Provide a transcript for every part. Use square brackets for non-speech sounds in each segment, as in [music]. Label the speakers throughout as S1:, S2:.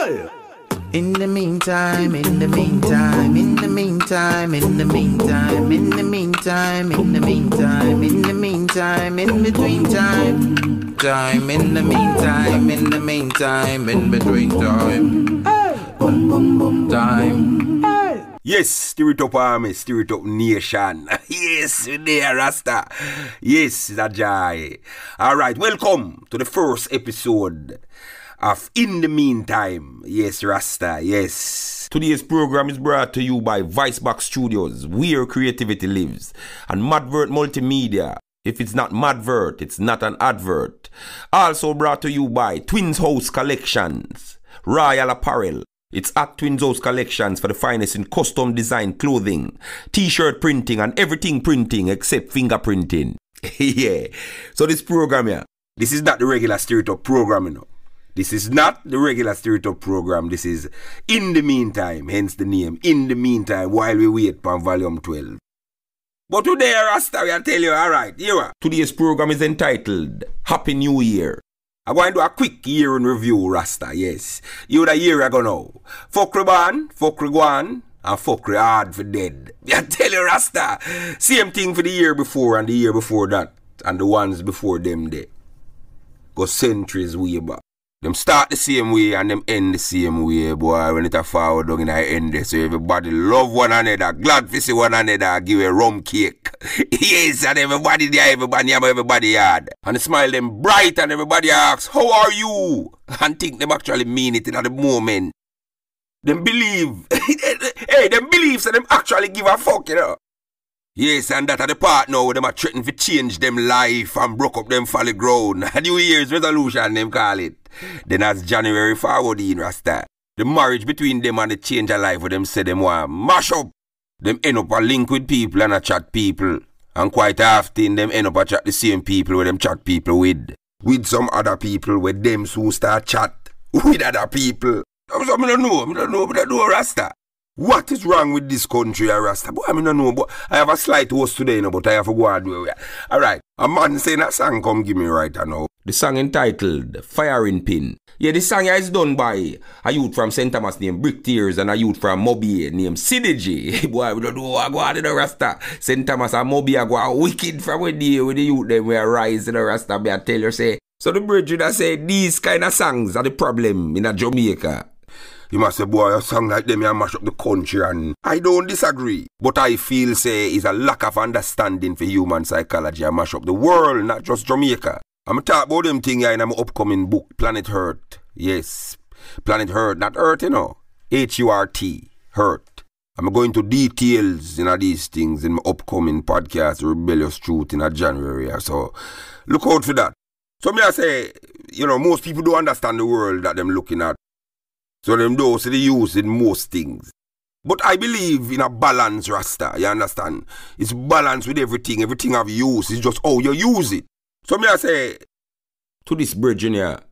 S1: In the meantime, in the meantime, in the meantime, in the meantime, in the meantime, in the meantime, in the meantime, in between time, time, in the meantime, in the meantime, in between time, time.
S2: Yes, stir it up army, stir it up nation. [laughs] yes, there, Rasta. Yes, it's a. Alright, welcome to the first episode of In the Meantime. Yes, Rasta, yes. Today's program is brought to you by Vicebox Studios, where creativity lives, and Madvert Multimedia. If it's not Madvert, it's not an advert. Also brought to you by Twins House Collections, Royal Apparel, it's at Twins House Collections for the finest in custom design clothing, t-shirt printing, and everything printing except fingerprinting. [laughs] yeah. So this program here, this is not the regular Stir It Up program, you know. This is not the regular Stir It Up program. This is in the meantime, hence the name. In the meantime, while we wait for volume 12. But today, Rasta, we tell you, alright, here. Today's program is entitled Happy New Year. I'm going to do a quick year in review, Rasta, yes. You a year ago now. Fuck born, fuck gone, and fuck hard for dead. [laughs] I tell you, Rasta. Same thing for the year before and the year before that. And the ones before them there. Go centuries way back. Them start the same way and them end the same way, boy. When it a forward down in the end there. So everybody love one another, glad to see one another, give a rum cake. [laughs] yes, and everybody there, everybody have everybody yard. And the smile them bright and everybody asks, How are you? [laughs] And think them actually mean it in the moment. Them believe. [laughs] hey, them believe so them actually give a fuck, you know. Yes, and that are the part now where them are threatening to change them life and broke up them folly ground. [laughs] New Year's resolution, them call it. Then as January forward in Rasta, the marriage between them and the change of life where them say them want mash up. Them end up a link with people and a chat people. And quite often them end up a chat the same people where them chat people with. With some other people with them who start chat [laughs] with other people. I don't know, I don't know, I don't know Rasta. What is wrong with this country, Rasta? Boy, I mean, I know, but I have a slight host today, you know, but I have to go do it. All right, a man saying that song come give me right now. The song entitled Firing Pin. Yeah, the song is done by a youth from St. Thomas named Brick Tears and a youth from Mobay named Synergy. [laughs] Boy, we don't know what go on in the Rasta. St. Thomas and Mobay are go wicked from they with the youth them we rise in the Rasta. Me I tell you say. So the bridge say these kind of songs are the problem in a Jamaica. You must say, boy, a song like them, you mash up the country, and I don't disagree. But I feel, say, is a lack of understanding for human psychology and mash up the world, not just Jamaica. I'm talk about them thing here in my upcoming book, Planet Hurt. Yes, Planet Hurt, not Earth, you know. H-U-R-T, Hurt. I'm going to details in know, these things in my upcoming podcast, Rebellious Truth, in a January. So look out for that. So me I say, you know, most people don't understand the world that them looking at. So them don't see the use in most things. But I believe in a balance, Rasta. You understand? It's balance with everything. Everything have use. It's just how you use it. So me I say to this Virginia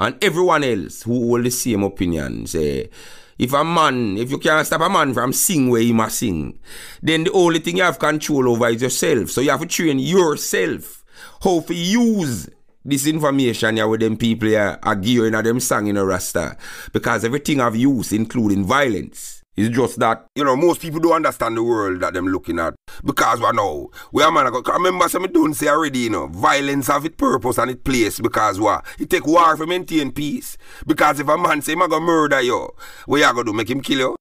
S2: and everyone else who hold the same opinion, say if a man, if you can't stop a man from sing where he must sing, then the only thing you have control over is yourself. So you have to train yourself how to use this information here with them people here are gearing at them song in a rasta. Because everything I've used, including violence. It's just that, you know, most people don't understand the world that them looking at. Because we know, we are man, I remember some don't say already, you know, violence have its purpose and its place because what? It take war to maintain peace. Because if a man say, I'm gonna murder you, what you gonna do? Make him kill you?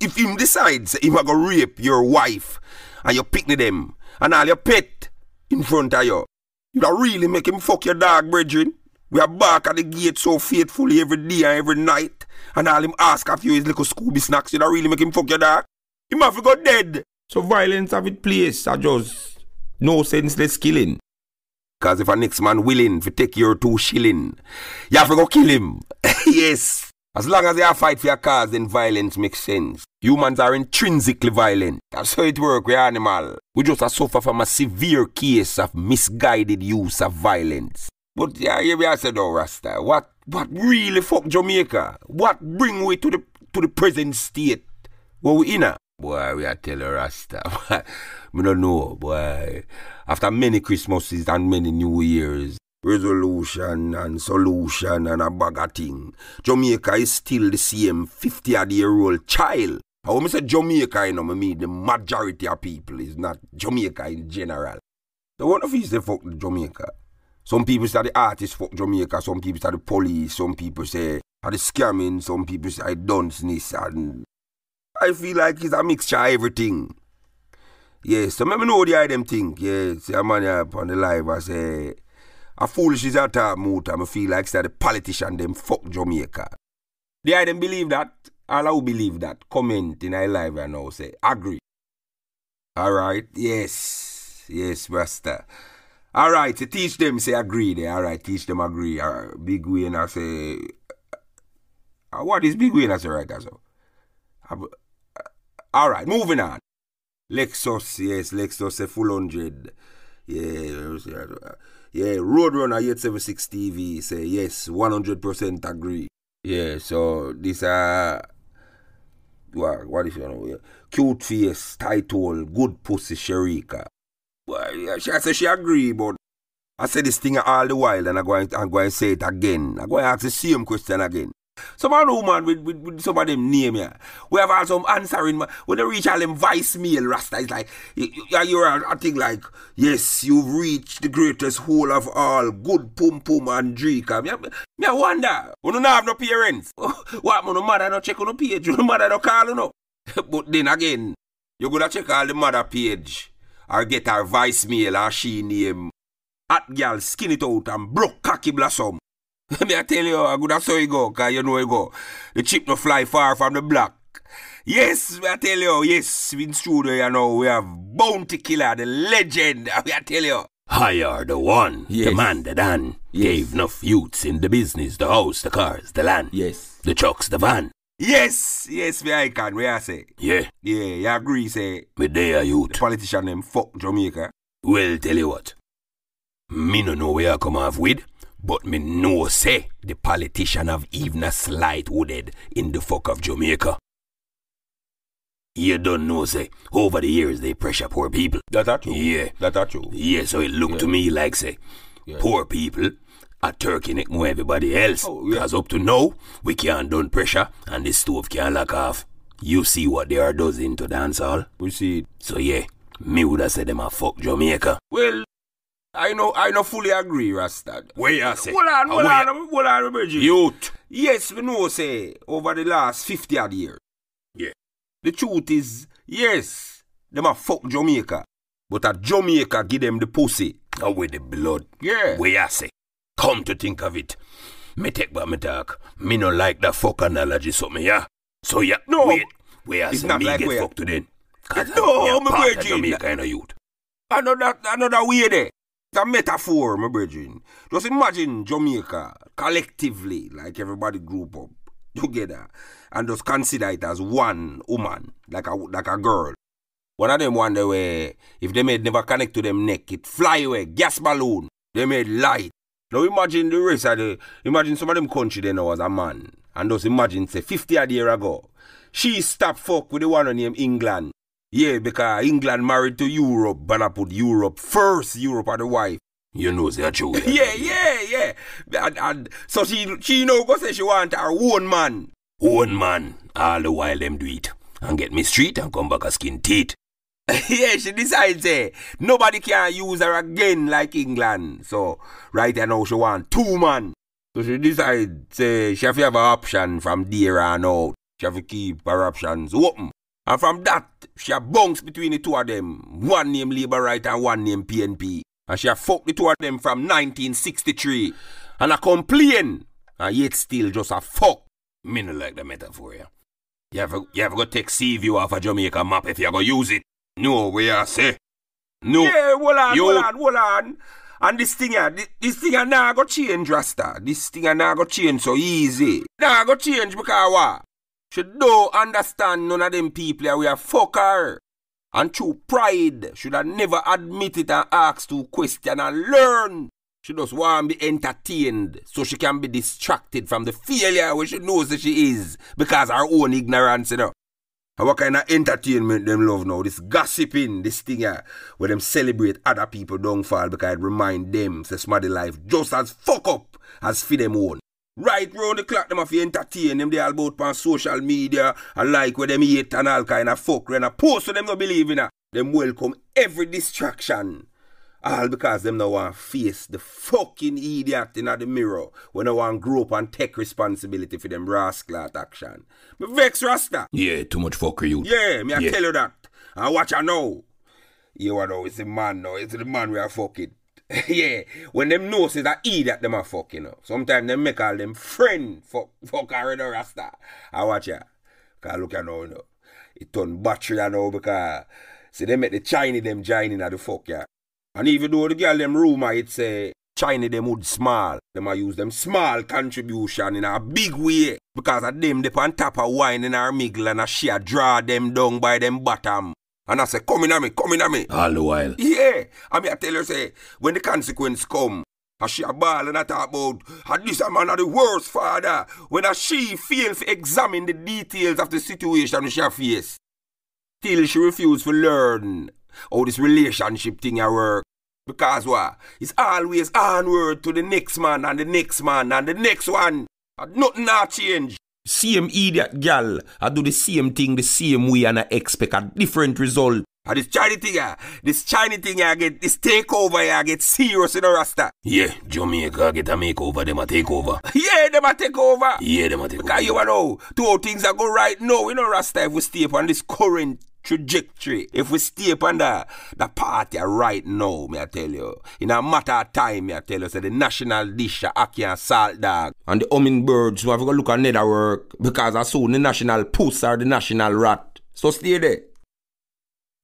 S2: If him decides, him gonna rape your wife and you picnic them and all your pet in front of you, you don't really make him fuck your dog, brethren. We are back at the gate so faithfully every day and every night. And all him ask after you his little Scooby snacks. You don't really make him fuck your dog. He might go dead. So violence have its place. I just no senseless killing. Cause if a next man willing to take your two shilling, you have to go kill him. [laughs] yes. As long as you fight for your cause, then violence makes sense. Humans are intrinsically violent. That's how it works with animal. We just suffer from a severe case of misguided use of violence. But yeah, here we are said, oh Rasta, what what really fuck Jamaica? What bring we to the to the present state where we in a? Boy, we are tell Rasta. [laughs] I don't know, boy. After many Christmases and many New Years, resolution and solution and a bag of thing. Jamaica is still the same 50 odd year old child. I when I say Jamaica, you know, I mean the majority of people is not Jamaica in general. The one of you say fuck Jamaica. Some people say the artists fuck Jamaica, some people say the police, some people say are the scamming, some people say i don't and I feel like it's a mixture of everything. Yes, so let me know the item think. Yes, a man up on the live I say a foolish is a talk mood I feel like say the politician them fuck Jamaica. The item believe that? All who believe that, comment in our live and now say agree. Alright, yes. Yes, Rasta. Alright, so teach them say agree there. Alright, teach them agree. Uh, big win I say uh, what is big win I say right so? Uh, Alright, moving on. Lexus, yes, Lexus a full hundred. Yeah, yeah, Roadrunner 876 TV say yes, 100% agree. Yeah, so this uh what, what is you cute face, title, good pussy, Sharika. Well, yeah, she I say she agree, but I say this thing all the while and I go going, I'm going to say it again. I'm going to ask the same question again. Some man woman with, with, with some of them name yeah. We have all some answering when they reach all them voicemail Rasta it's like you, you, you're a thing like yes you've reached the greatest whole of all. Good pum pum and drika. Um, me, me, I wonder when you not have no parents. [laughs] What no mother no check on no page [laughs] no mother no call no. [laughs] But then again you gonna check all the mother page or get her voicemail or she name. Hot girl skin it out and broke cocky blossom [laughs] me I tell you, I good so you go, cause you know you go. The chip no fly far from the block. Yes, me I tell you, yes, we in studio, you know, we have Bounty Killer, the legend. Me [laughs] I tell you.
S3: Hire the one,
S2: Yes.
S3: the man, the Dan.
S2: Yes.
S3: Gave enough youths in the business, the house, the cars, the land,
S2: Yes.
S3: the trucks, the van.
S2: Yes, yes, me I can, where I say.
S3: Yeah,
S2: Yeah, you agree, say,
S3: me there
S2: the
S3: youth.
S2: politician them fuck Jamaica.
S3: Well, tell you what. Me no know where I come off with, but me know say the politician have even a slight wooded in the fuck of Jamaica. You don't know say, over the years they pressure poor people.
S2: That are true.
S3: Yeah.
S2: That are true.
S3: Yeah, so it look to me like say,
S2: Yeah.
S3: poor people are turkey neck more everybody else.
S2: Oh, yeah.
S3: Cause up to now, we can't done pressure and the stove can't lock off. You see what they are does into dancehall.
S2: We see it.
S3: So yeah, me woulda said them a fuck Jamaica.
S2: Well, I know, I know fully agree, Rasta.
S3: Where you say?
S2: Hold on, hold on, hold on, Bridget.
S3: Youth.
S2: Yes, we know, say, over the last 50 odd years.
S3: Yeah.
S2: The truth is, yes, them a fuck Jamaica. But a Jamaica give them the pussy.
S3: And with the blood.
S2: Yeah.
S3: Where you say? Come to think of it. Me take back me talk. Me no like the fuck analogy so me, yeah? So yeah,
S2: No,
S3: wait. Where you
S2: it's
S3: say
S2: not
S3: me
S2: like
S3: get
S2: where-
S3: fucked to then? Cause
S2: No,
S3: me a
S2: my
S3: part of
S2: brethren.
S3: Jamaica kind of youth.
S2: Another, another way there. A metaphor, my brethren. Just imagine Jamaica collectively, like everybody group up together, and just consider it as one woman, like a like a girl. One of them wonder where if they made never connect to them neck, it fly away, gas balloon. They made light. Now imagine the rest of the imagine some of them country they know a man. And just imagine say 50 odd year ago. She stopped fuck with the one named England. Yeah, because England married to Europe, but I put Europe first, Europe are the wife.
S3: You know they are true. [laughs]
S2: Yeah, yeah, yeah. And, and so she she know go say she want her own man.
S3: One man, all the while them do it. And get me street and come back a skin teeth. [laughs]
S2: yeah, she decides say nobody can use her again like England. So right now she want two man. So she decide say eh, she have to have an option from there on out. She have to keep her options open. And from that, she a bounce between the two of them. One name Labour Right and one name PNP. And she a fuck the two of them from 1963. And I complain. And yet still just a fuck.
S3: Me no like the metaphor, yeah. You have, you have got to take sea view off a Jamaica map if you go use it. No, where you say. No.
S2: Yeah, hold on,
S3: You-
S2: hold on, hold on. And this thing here, this, this thing here now go change, Rasta. This thing here now go change so easy. Now go change because what? She don't understand none of them people here we are fuck her. And through pride, should have never admit it and ask to question and learn. She just want to be entertained so she can be distracted from the failure where she knows that she is because her own ignorance, you know. And what kind of entertainment them love now? This gossiping, this thing here, where them celebrate other people downfall because it remind them say somebody life just as fuck up as for them own. Right round the clock, them have to entertain them. They all about on social media and like where them eat and all kind of fuck. And a post so them no believe in it. Them welcome every distraction. All because them no want face the fucking idiot in the mirror when they want grow up and take responsibility for them rascal action. Me vex Rasta.
S3: Yeah, too much fucker you.
S2: Yeah, me I
S3: Yeah.
S2: tell you that. And watch I know. You know, it's the man now. It's the man we are fucking. [laughs] yeah, when them know say that idiot them are fucking. You know. Sometimes them make all them friend fuck fuck already Rasta. I watch ya. Cause look at now, you know. It turn battery you know because see they make the Chinese them join in at the fuck yeah. And even though the girl them rumor it say China them would small, them a use them small contribution in a big way because of them they on top of wine in our middle and a share draw them down by them bottom. And I say, come in at me, come in at me.
S3: All the while.
S2: Yeah, I mean I tell you, say when the consequence come. And she a ball and I talk about and this a man of the worst father when a she fail to examine the details of the situation she face. Till she refuse to learn how this relationship thing a work. Because what? It's always onward to the next man and the next man and the next one. And nothing not change.
S3: Same idiot gal, I do the same thing the same way and I expect a different result.
S2: And this Chinese thing here, this Chinese thing here get, this takeover here get serious in the Rasta.
S3: Yeah, Jamaica I get a makeover, them a take over.
S2: Yeah, them a take over.
S3: Yeah, them a take
S2: Because you know, two things are go right now, you know, Rasta, if we stay upon this current trajectory, if we stay upon the, the party right now, me I tell you, in a matter of time, me I tell you, say the national dish, a ackee and salt dog,
S3: And the hummingbirds who have to look at another work because I saw the national puss or the national rat. So stay there.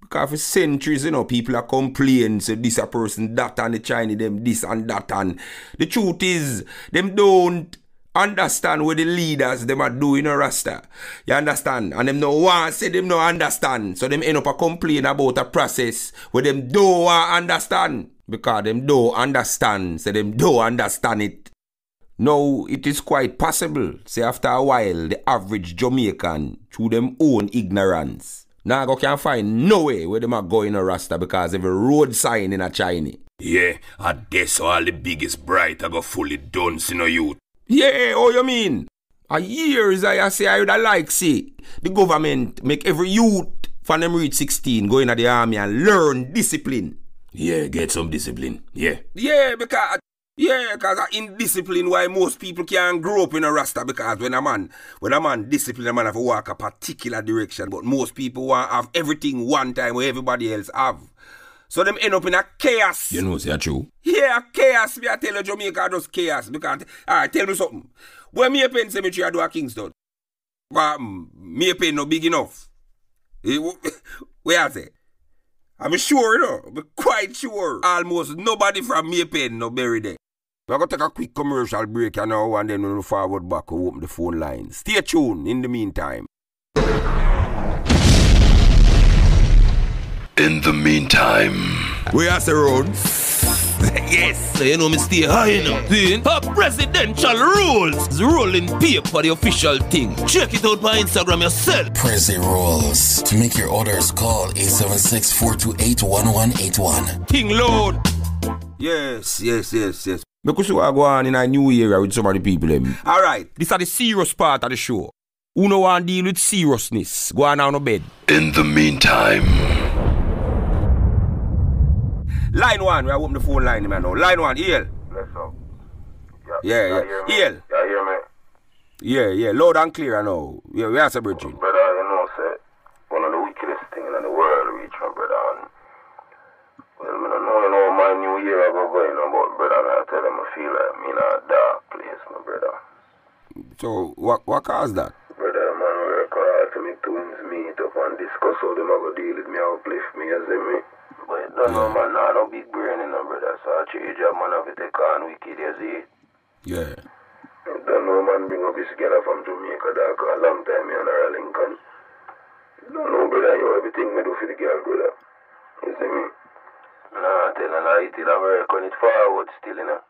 S3: Because for centuries, you know, people are complaining, say this a person, that and the Chinese, them this and that and the truth is, them don't understand what the leaders them are doing a rasta. You understand? And them no want say them no understand. So them end up a complain about a process where them want understand. Because them don't understand. So them don't understand it. Now, it is quite possible, say after a while, the average Jamaican, through them own ignorance, now go can find no way where them are going a rasta because every road sign in a China.
S4: Yeah, I that's all the biggest bright I got fully done, you know, youth.
S3: Yeah, oh you mean? A years I say I would like see the government make every youth from them reach 16 go into the army and learn discipline.
S4: Yeah, get some discipline. Yeah.
S2: Yeah, because yeah, because indiscipline why most people can't grow up in a rasta because when a man when a man discipline a man have to walk a particular direction. But most people want have everything one time where everybody else have. So them end up in a chaos.
S3: You know, say true.
S2: Yeah, chaos. Me I tell you Jamaica does chaos. Because alright, tell me something. When May Pen cemetery I do a Kingston. But um, May Pen no big enough. Eh, wh- [laughs] Where I say? I'm sure, you know. I'm quite sure. Almost nobody from May Pen no bury there. We're going to take a quick commercial break you know, and then we'll forward back and open the phone line. Stay tuned in the meantime.
S4: In the meantime,
S3: We are the road. [laughs]
S2: yes.
S3: So you know me stay high enough. See? A presidential rules. It's rolling paper, the official thing. Check it out on Instagram yourself.
S5: Prezi rules. To make your orders, call 876 428 1181.
S3: King Lord.
S2: Yes, yes, yes, yes.
S3: Because we are going in a new area with some of the people. Them.
S2: All right.
S3: This is the serious part of the show. Who no want to deal with seriousness? Go on down to bed.
S4: in the meantime,
S2: Line one. We are open the phone line, man. Now. Line one. EL.
S6: Let's go.
S2: Yeah, yeah.
S6: hear?
S2: EL.
S6: Yeah, hear me?
S2: Yeah, yeah. Loud and clear now. Yeah, we are celebrating.
S6: Brother, you know, say, one of the wickedest thing in the world reach my brother. And, well, I don't know, you know, my new year I go going on, but brother, I tell them I feel like I'm in a dark place, my brother.
S2: So, what, what caused that?
S6: Brother, man, work hard to make twins meet up and discuss how them going to deal with me, uplift me, you see me? But you don't know, man, nah, no big brain in them, brother, so I change job, man, to take on wicked, you see?
S2: Yeah.
S6: I don't know, man, bring up this girl from Jamaica, dog, a long time, me and her Lincoln. Don't know, brother, you everything me do for the girl, brother. You see me? Nah, tell her lie till I work on it forward still, you know.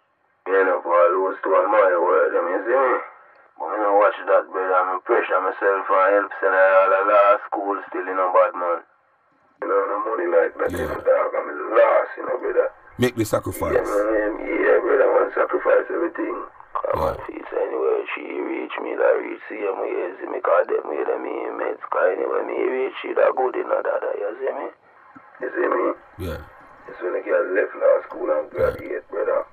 S6: Me end up all those to on my word, you see me? But me know what watch that, brother. I'm pressure myself and help send all the law school still, you know, bad man. You know, no money like that,
S2: Yeah.
S6: dog. I'm lost, you know, brother.
S2: Make the
S6: Yeah,
S2: sacrifice.
S6: man, yeah, brother, I want to sacrifice everything. I'm
S2: Yeah.
S6: feet anyway, she reach me, that reach see him, you see me, call them with me, mates, cause anyway, me reach she, that good, you know, that, you see me? You see me?
S2: Yeah.
S6: It's when I get left law school and graduate, brother.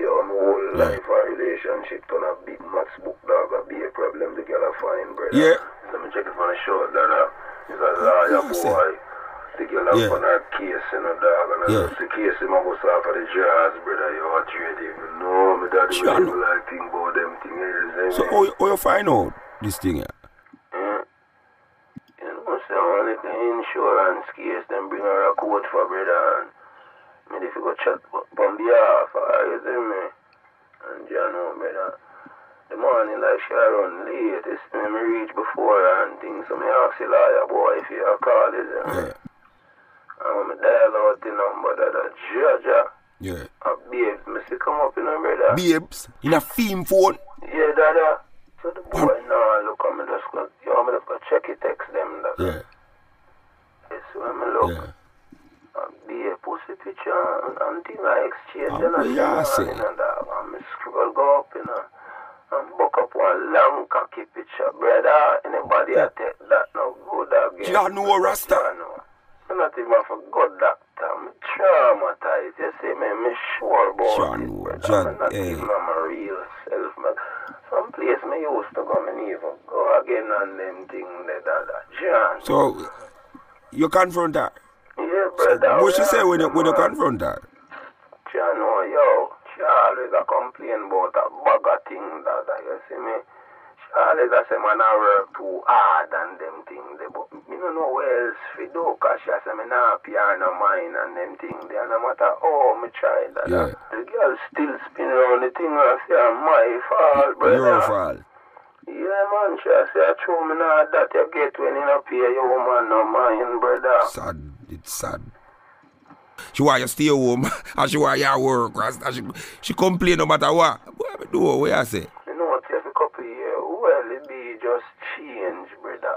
S6: Your whole
S2: Yeah.
S6: life and relationship turn a big maths book, dog, a be a problem the girl I find, brother.
S2: Yeah.
S6: Let me check it from the short, uh, he's a lawyer
S2: Yeah,
S6: boy. The girl up
S2: Yeah.
S6: on her case, you know, dog, and
S2: Yeah.
S6: The case him I go off of the jazz, brother, you are trade even know me daddy
S2: Sure,
S6: will like think about them see
S2: So how, you- how you find out this thing here? Hmm?
S6: You know, so only the insurance case, them bring her a court for brother, and me if you go chat on behalf, you see me? And you know, brother, the morning like she run late, this me me reach before her and things, so me ask the lawyer, boy, if you call, is it?
S2: Yeah.
S6: And when me dial out the number, that a judge, uh,
S2: Yeah.
S6: a babes, me see come up, you know, brother.
S2: Babes, in a theme phone.
S6: Yeah, dada. So the boy, nah, look, I'm just go, yo, I'm just go check it, text them, that.
S2: Yeah.
S6: Yes, when me look.
S2: Yeah.
S6: and be a pussy picture and, and thing I exchange
S2: Ah,
S6: and I
S2: yeah,
S6: see
S2: see.
S6: and that and me scroll go up you know and book up one long cocky picture brother anybody I take that no good again
S2: You know Rasta.
S6: I know I not even forgot that I'm traumatized you see me me sure about
S2: Sure
S6: it brother
S2: John,
S6: I'm not
S2: eh.
S6: even my real self man some place me used to go me even go again and them thing that that John
S2: So you confront her.
S6: yeah brother
S2: What she say when you when you confront her?
S6: A yo, always a complain about a of thing that, that you see me. She always a say, man, I work too hard and them things. They, but me no know what else fi do, cause she a say, me nah pay her no mind and them things. They no matter how me try that.
S2: Yeah.
S6: The girl still spin around the thing and say, "Ah, my fault, brother.
S2: Your fault.
S6: Yeah, man, she a say, true, me nah that you get when you no pay your woman no mind, brother.
S2: Sad. It's sad. She want you stay home and she want you work. Rasta. She, she complain no matter what. What I do? What I say?
S6: You know what, a couple years, well, it be just change, brother.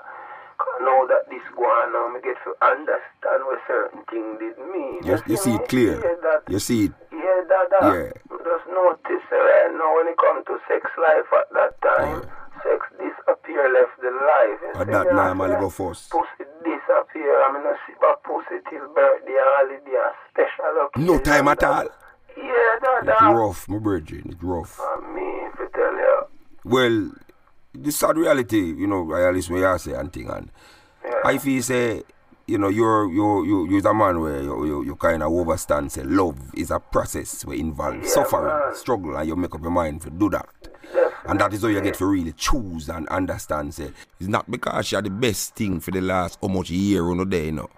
S6: Cause now that this go on now, me get to understand what certain thing did mean.
S2: You, you see it clear.
S6: That,
S2: You see it.
S6: yeah, that, that.
S2: Yeah.
S6: Just notice right now when it come to sex life at that time, uh-huh. Sex disappear left the life. You
S2: But that normally
S6: say, uh,
S2: go first.
S6: Pussy disappear. I mean, I see back pussy till birthday, holiday, and special occasion.
S2: No time at all.
S6: Yeah, that, that.
S2: It's rough, my brethren. It's rough.
S6: I mean, to tell you.
S2: Well, the sad reality, you know, I always you say and thing and I feel say, you know, you're you you you're a man where you you, you kind of overstand say love is a process where involve
S6: Yeah,
S2: suffering,
S6: man.
S2: struggle, and you make up your mind to do that. And that is how you get to really choose and understand say it's not because you're the best thing for the last how much year or no day, you know.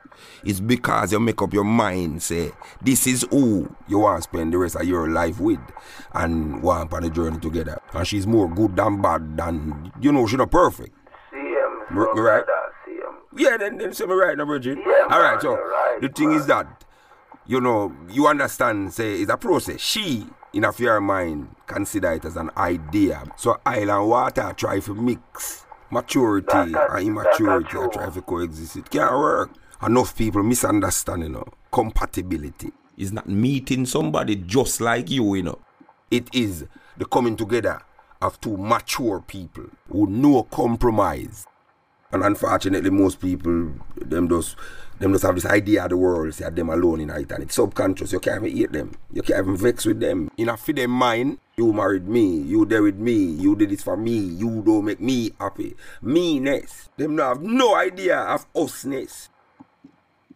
S2: It's because you make up your mind, say, this is who you want to spend the rest of your life with and want on the journey together. And she's more good than bad than, you know, she's not perfect.
S6: See him,
S2: right. Yeah, then, then say me right now, Virgin.
S6: Yeah,
S2: All right, so
S6: right,
S2: the thing
S6: man.
S2: is that, you know, you understand, say, it's a process. She, in a fair mind, consider it as an idea. So oil and water try to mix maturity and immaturity try to coexist. It can't work. Enough people misunderstand, you know, compatibility. It's not meeting somebody just like you, you know. It is the coming together of two mature people who know compromise. And unfortunately, most people, them just, them just have this idea of the world, say them alone in it, and it's subconscious. You can't even hate them. You can't even vex with them. In a for them mind, you married me, you there with me, you did it for me, you don't make me happy. Me Meanness. Them not have no idea of usness.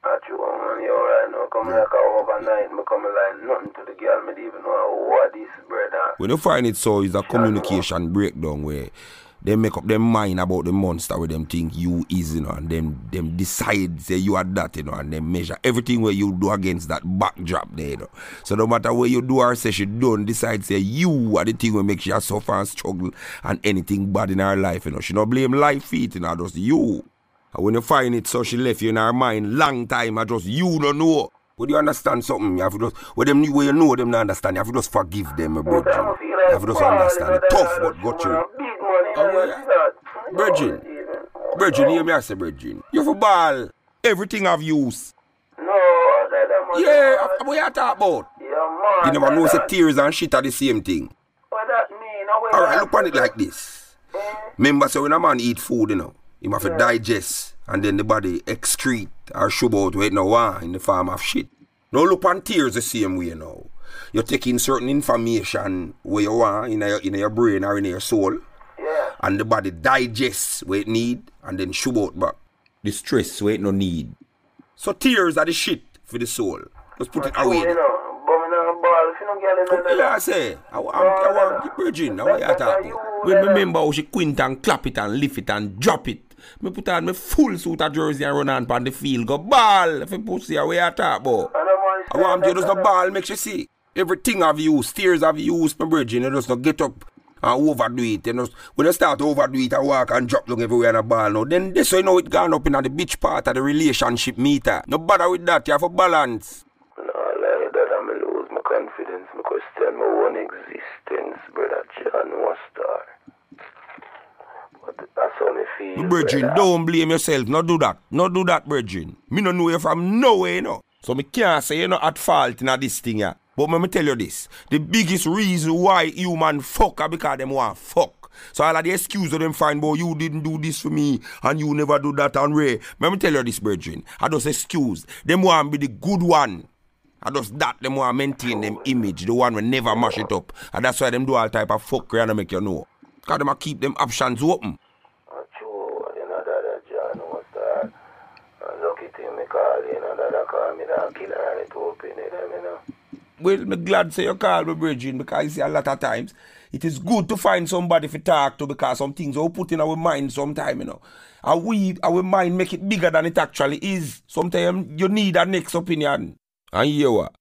S6: Not you, man. You alright now. Come like a overnight. Me come like nothing to the girl. Me even know what this, brother.
S2: When you find it so, it's a communication breakdown where they make up their mind about the monster where them think you is, you know, and them them decide say you are that, you know, and then measure everything where you do against that backdrop there, you know. So no matter where you do or say she done, decide say you are the thing where make she suffer and struggle and anything bad in her life, you know. She not blame life feet, you know, just you. And when you find it so she left you in her mind long time, I just you don't know. Would you understand something? You have to just, where them where you know them not understand, you have to just forgive them, bro. You have to just understand. Tough, but got you. Oh, Virgin. Virgin, hear me I say, Virgin. You for ball. Everything have use.
S6: No, that
S2: Yeah, what you talk about?
S6: Yeah, man.
S2: You never know say tears and shit are the same thing.
S6: What that mean?
S2: Alright, look on it like this. Remember, so when a man eat food, you know, he have to digest and then the body excrete or shove out where it no want in the form of shit. Now look on tears the same way now. You're taking certain information where you want in your, in your brain or in your soul
S6: Yeah.
S2: and the body digests where it need and then shove out back. The stress where it no need. So tears are the shit for the soul. Let's put it away.
S6: You know, but me not ball. If you don't get it,
S2: Yeah, I say, I, I, I, want the virgin. I want you to talk about. When me remember how she quint and clap it and lift it and drop it. Me put on my full suit of jersey and run on pan the field. Go ball. If you pussy, how you talk about. I want you just no ball, make you see. Everything have you, steers have you, my virgin. You just not get up and overdo it. You know, when you start overdo it and walk and drop down everywhere in a ball now, then this way you know it gone up in the bitch part of the relationship meter. No bother with that, you have a balance.
S6: No, like that, I me lose my confidence. Me question my own existence, brother John Wastar. That's how me feel.
S2: Virgin,
S6: brother.
S2: don't blame yourself. No do that. No do that, Virgin. Me no know you from nowhere, you know. So me can't say you're not at fault in this thing, yeah. But me, me tell you this. The biggest reason why human fuck are because them want fuck. So all of the excuse of them find, boy, you didn't do this for me and you never do that and Ray. Me, me tell you this, Virgin. I just excuse. Them want be the good one. I just that them want maintain them image, the one will never mash it up. And that's why them do all type of fuckery and make you know. Cause them keep them options open.
S6: Oh, True, you know that, that John Wastar. And lucky thing me call you, you me that killer and it open you know.
S2: Well, me glad say you call me Bridging because you see a lot of times it is good to find somebody to talk to because some things we put in our mind sometime, you know. And we our mind make it bigger than it actually is. Sometimes you need a next opinion. And you what?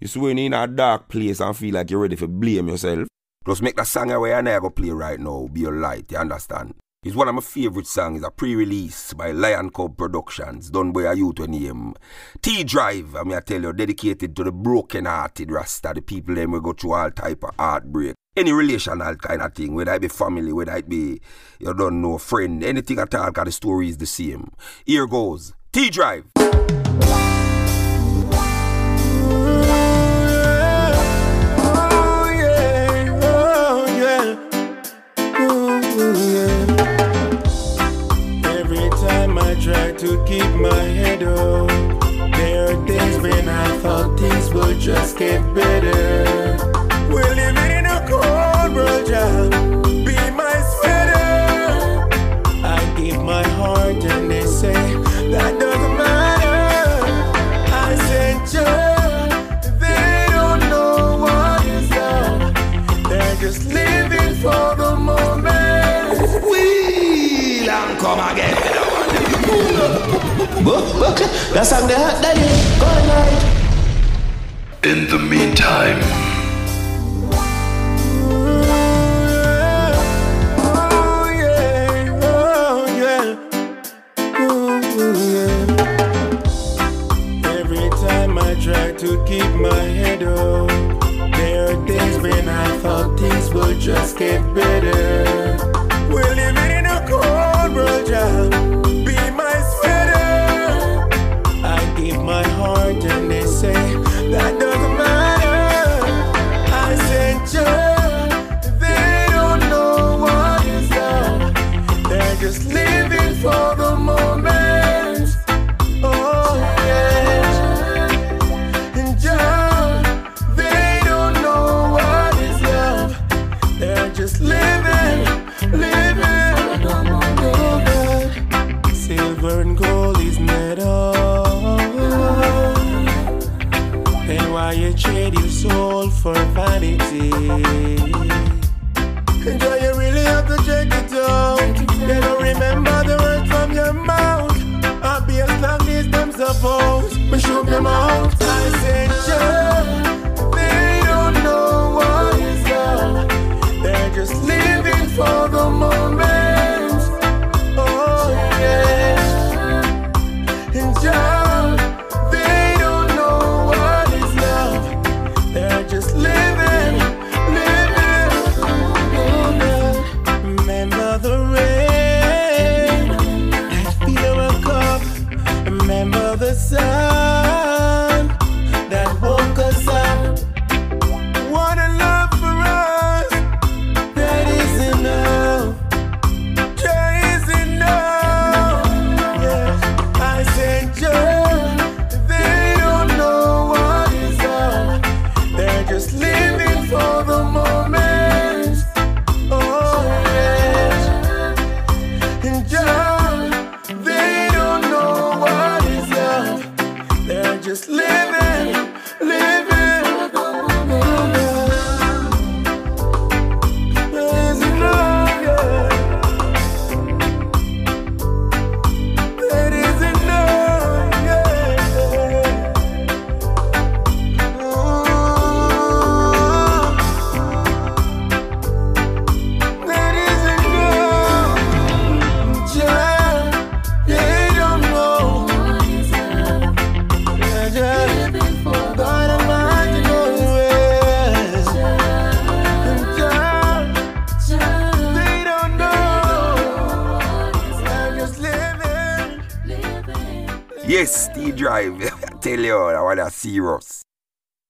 S2: You see when you're in a dark place and feel like you're ready to blame yourself. Just make that song away and I go play right now, Be Your Light, you understand? It's one of my favorite songs, a pre-release by Lion Cub Productions, done by a youth name T-Drive, I mean I tell you, dedicated to the broken-hearted Rasta, the people them we go through all type of heartbreak. Any relational kind of thing, whether it be family, whether it be, you don't know, friend, anything at all, cause the story is the same. Here goes, T-Drive.
S7: Oh to keep my head up, there are days when I thought things would just get better. We're living in a cold world, Jah. Be my sweater. I give my heart and they say that doesn't matter. I said, Jah, they don't know what is love. They're just living for the moment.
S3: And come again.
S8: That song there, daddy, good night.
S4: In the meantime,
S7: Oh yeah, oh yeah, ooh yeah. Every time I try to keep my head up, there are days when I thought things would just get better.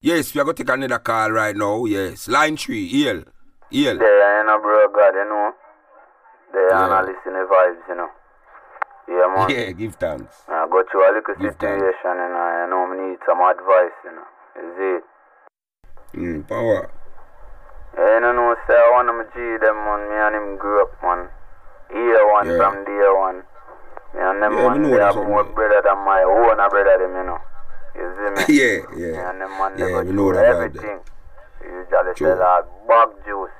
S2: Yes, we are going to take another call right now. Yes, line three, EL. EL.
S9: There, you know, bro, God, you know. There,
S2: Yeah.
S9: and I listen vibes, you know. Yeah, man.
S2: Yeah, give thanks.
S9: I got through a little
S2: Give
S9: situation, and I You know, I need some advice, you know. Is it?
S2: Mm, power.
S9: Yeah, you know, say I want to G them, man. Me and him grew up, man. Year one
S2: Yeah.
S9: from day one. Me and them,
S2: Yeah,
S9: man,
S2: know
S9: they are
S2: what
S9: more brother than my own brother, them, you know. You see me?
S2: yeah,
S9: Me
S2: yeah.
S9: and them, man,
S2: Yeah, we know that vibe
S9: everything. You usually
S2: True.
S9: say that bug juice.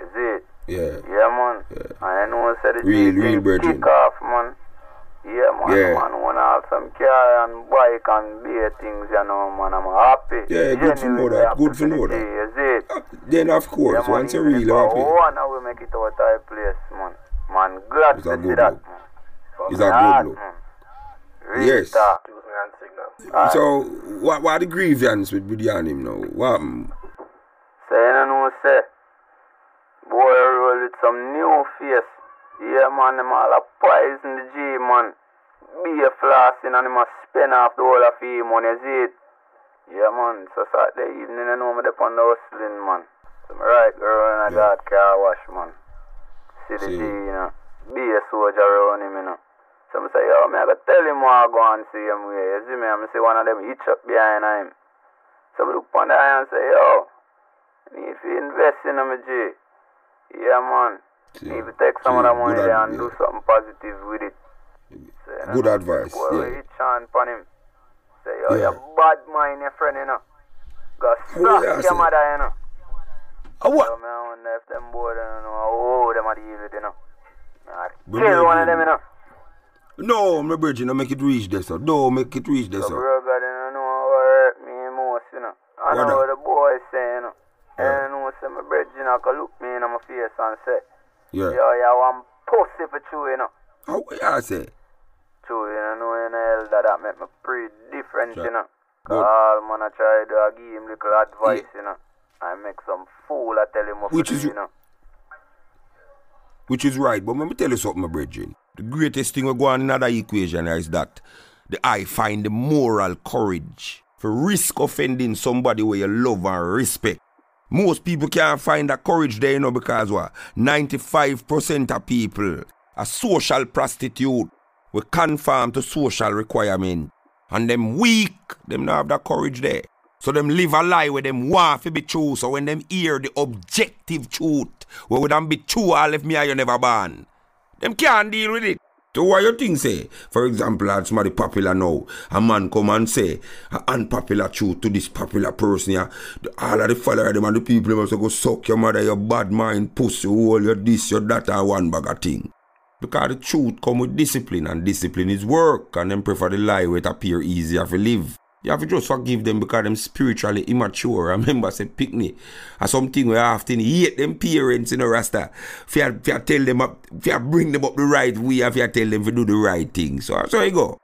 S9: Is it?
S2: Yeah.
S9: Yeah, man. And I know say the
S2: Real, real brethren.
S9: kick off, man. Yeah, man.
S2: Yeah.
S9: Man, wanna have some car and bike and beer things, you know, man. I'm happy.
S2: Yeah, good to know that, good to know that.
S9: Is it?
S2: Ah, then, of course,
S9: yeah, man,
S2: once you
S9: even
S2: real happy,
S9: want, I will make it out of place, man. Man, glad to see
S2: good
S9: that,
S2: look.
S9: man.
S2: It's a good look.
S9: man.
S2: Yes.
S9: talk.
S2: So, what, what the grievance with Buddy and him now? What happened?
S9: Say, you know, say, boy, I roll with some new face. Yeah, man, them all a poison the G, man. Be a flossing and them a spend off the whole of him, man, you see it? Yeah, man, so Saturday evening, you know, me up on the hustling, man. So, me right, girl, and I got car wash, man. See the
S2: See.
S9: G, you know. Be a soldier around him, you know. So, me say, yo, me I gotta tell him what I go and see him way. You see me? I see one of them hitch up behind him. So, me look on the eye and say, yo, Need to invest in them, G. Yeah, man.
S2: See,
S9: Need to take some of
S2: see,
S9: that money there and do something positive with it. So, you
S2: Good
S9: know,
S2: advice,
S9: Boy,
S2: yeah.
S9: we hit chant on him. Say, oh, yo,
S2: Yeah.
S9: you bad mind, your friend, you know. Go
S2: Oh,
S9: suck
S2: yeah,
S9: your mother, you know.
S2: Oh, what?
S9: So, me, I wonder if them boy, don't know how them are deal with, you know.
S2: But
S9: Kill one of them, you know.
S2: No, my bridge, you no make it reach there, so. No, make it reach there,
S9: So,
S2: so.
S9: bro, God, you don't know what hurt me most, you know. I
S2: What
S9: know what the boy say, you know.
S2: Yeah.
S9: And you know, say, my bridge, you know, can look me in my face and say,
S2: Yeah.
S9: Yo, you want pussy for true, you know.
S2: How what you say?
S9: True, you know, you know, elder, that make me pretty different,
S2: Sure.
S9: you know.
S2: Good.
S9: All man, I try to give him little advice, you know. I make some fool, I tell him what
S2: Which is-
S9: do, you know.
S2: Which is right, but let me tell you something, my brethren. The greatest thing we go on in that equation is that the I find the moral courage for risk offending somebody where you love and respect. Most people can't find that courage there, you know, because what? 95% of people are social prostitute. We conform to social requirement. And them weak, them not have that courage there. So them live a lie where them want to be true. So when them hear the objective truth, where would them be true all if me or you never born? Them can't deal with it. So what you think say? For example, as somebody popular now, a man come and say an unpopular truth to this popular person yeah. All of the followers them and the people say go suck your mother, your bad mind, pussy, all your this, your that and one bag of thing. Because the truth come with discipline and discipline is work and them prefer the lie where it appear easier to live. You have to just forgive them because them spiritually immature. [laughs] I remember I say picnic. Or something where I often hate them parents in a rasta. If you, if you tell them up, if you bring them up the right way, if you tell them to do the right thing. So so you go.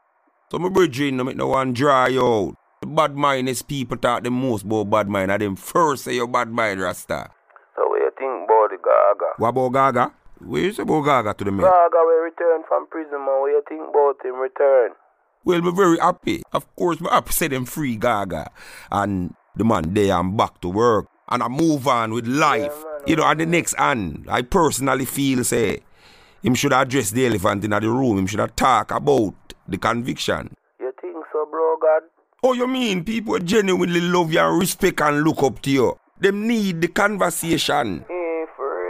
S2: So my brethren, no make no one dry you out. The bad mind is people talk the most about bad mind. And them first say your bad mind rasta.
S9: So what you think about the Gaga?
S2: What about Gaga? What you say about Gaga to the man?
S9: Gaga will return from prison, man. What you think about him return?
S2: Well, me very happy. Of course, me happy say them free Gaga. And the man there and back to work. And I move on with life. you know, and the next hand, I personally feel say him should address the elephant in the room. Him should have talk about the conviction.
S9: You think so, bro, God?
S2: Oh, you mean people genuinely love you and respect and look up to you? Them need the conversation.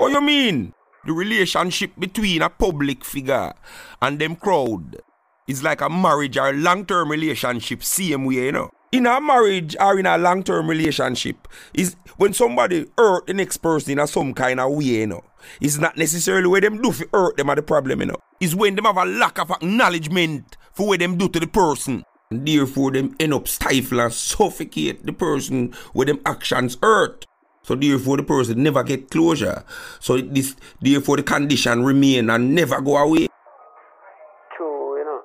S2: Oh, you mean the relationship between a public figure and them crowd is like a marriage or long-term relationship, same way, you know. In a marriage or in a long-term relationship, is when somebody hurt the next person in some kind of way, you know. It's not necessarily where them do for hurt them are the problem, you know. It's when them have a lack of acknowledgement for what them do to the person. And therefore, them end up stifle and suffocate the person where them actions hurt. So therefore the person never get closure. So this therefore the condition remain and never go away.
S9: True, you know.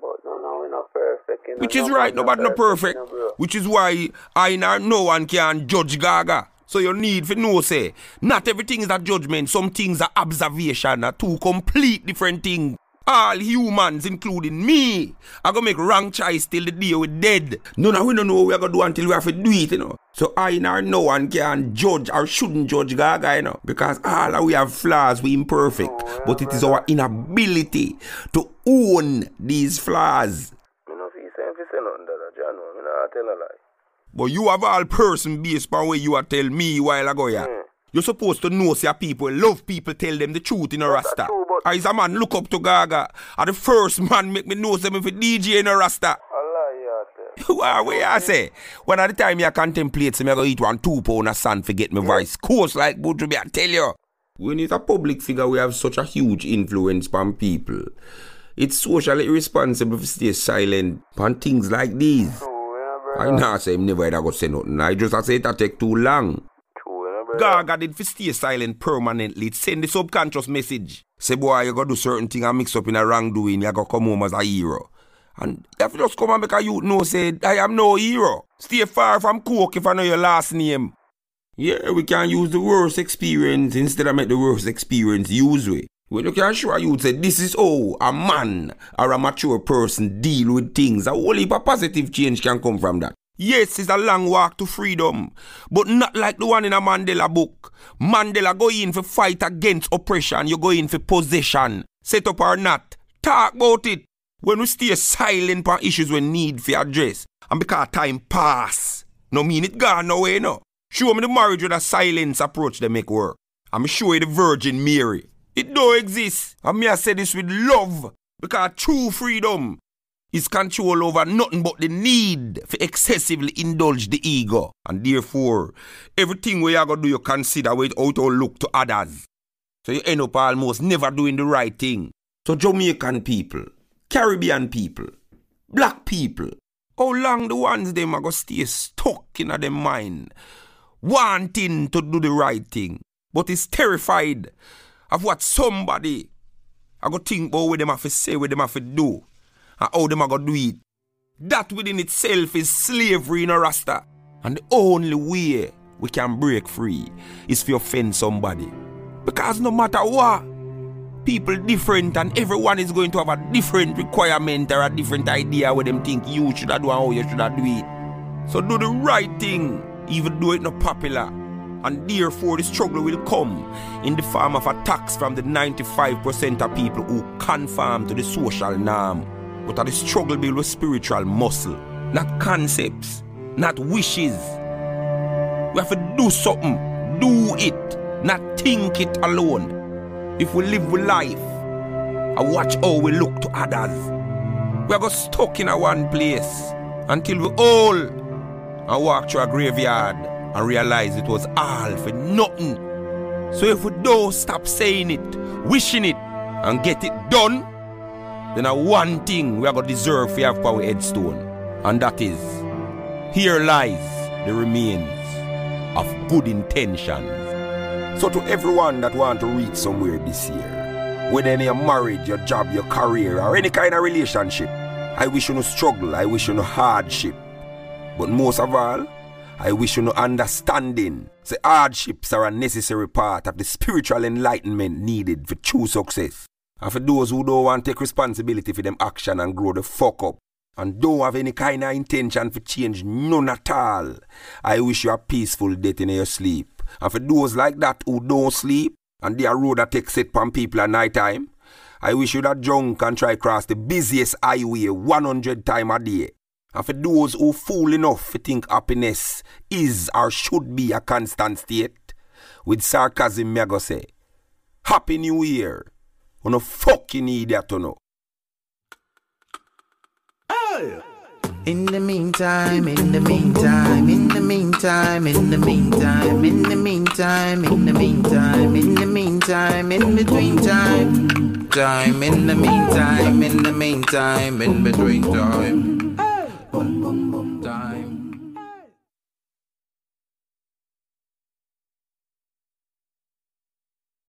S9: But no, no, we're not perfect. You know.
S2: Which is right, nobody no perfect.
S9: you know, bro.
S2: Which is why I know no one can judge Gaga. So you need to know say, not everything is a judgment, some things are observation, are two complete different things. All humans, including me, are gonna make wrong choice till the day we're dead. None of we don't know what we are gonna do until we have to do it, you know. So I nor no one can judge or shouldn't judge Gaga, you know. Because all of we have flaws, we imperfect. Oh, but it is our inability to own these flaws.
S6: Me no feel say if you say nothing that John, me not tell a lie.
S2: But you have all person based on what you are tell me while ago, yeah.
S6: Mm.
S2: You're supposed to know say people love people tell them the truth in a rasta.
S6: true, but-
S2: Or is a man look up to Gaga. Or the first man make me know them if a DJ in a rasta.
S6: A lie you.
S2: What way I say? When at the time you contemplate, me go eat one two pound of sand for get my voice. Course like Buju be I tell you. When it's a public figure, we have such a huge influence on people. It's socially irresponsible to stay silent on things like these. I not say him never ever go say nothing. I just a say a take too long. Gaga did for stay silent permanently. Send the subconscious message. Say boy, you gotta do certain thing and mix up in a wrongdoing. You gotta come home as a hero. And if you just come and make a youth know say I am no hero. Stay far from coke if I know your last name. Yeah, we can use the worst experience instead of make the worst experience use we. When you can show a youth say this is how a man or a mature person deal with things. A whole heap of positive change can come from that. Yes, it's a long walk to freedom, but not like the one in a Mandela book. Mandela go in for fight against oppression, you go in for possession. Set up or not, talk about it. When we stay silent on issues we need for address, and because time pass, no mean it gone away no. Show me the marriage with a silence approach they make work. I'm you the Virgin Mary. It don't exist. And me I say this with love. Because true freedom is control over nothing but the need for excessively indulge the ego. And therefore, everything where you gonna do, you consider with how to look to others. So you end up almost never doing the right thing. So Jamaican people, Caribbean people, black people, how long the ones them are gonna stay stuck in their mind, wanting to do the right thing, but is terrified of what somebody I go think about what them have to say, what them have to do, and how them are gonna do it. That within itself is slavery in a rasta. And the only way we can break free is to offend somebody. Because no matter what, people different and everyone is going to have a different requirement or a different idea what them think you should do and how you should do it. So do the right thing, even though it's not popular. And therefore the struggle will come in the form of attacks from the 95% of people who conform to the social norm. But the struggle build with spiritual muscle, not concepts, not wishes. We have to do something, do it, not think it alone. If we live with life and watch how we look to others, we are stuck in a one place until we all and walk through a graveyard and realize it was all for nothing. So if we don't stop saying it, wishing it, and get it done, then a one thing we are to deserve to have for our headstone, and that is, here lies the remains of good intentions. So to everyone that want to reach somewhere this year, whether in your marriage, your job, your career, or any kind of relationship, I wish you no struggle, I wish you no hardship. But most of all, I wish you no understanding. The hardships are a necessary part of the spiritual enlightenment needed for true success. And for those who don't want to take responsibility for them action and grow the fuck up, and don't have any kind of intention for change, none at all, I wish you a peaceful death in your sleep. And for those like that who don't sleep, and they are road that takes it pan people at night time, I wish you that drunk and try cross the busiest highway 100 time a day. And for those who fool enough to think happiness is or should be a constant state, with sarcasm me I go say, Happy New Year. On a fucking idiot to know.
S1: In the meantime, in the meantime, in the meantime, in the meantime, in the meantime, in the meantime, in the meantime, in between time, time, in the meantime, in the meantime, in between time.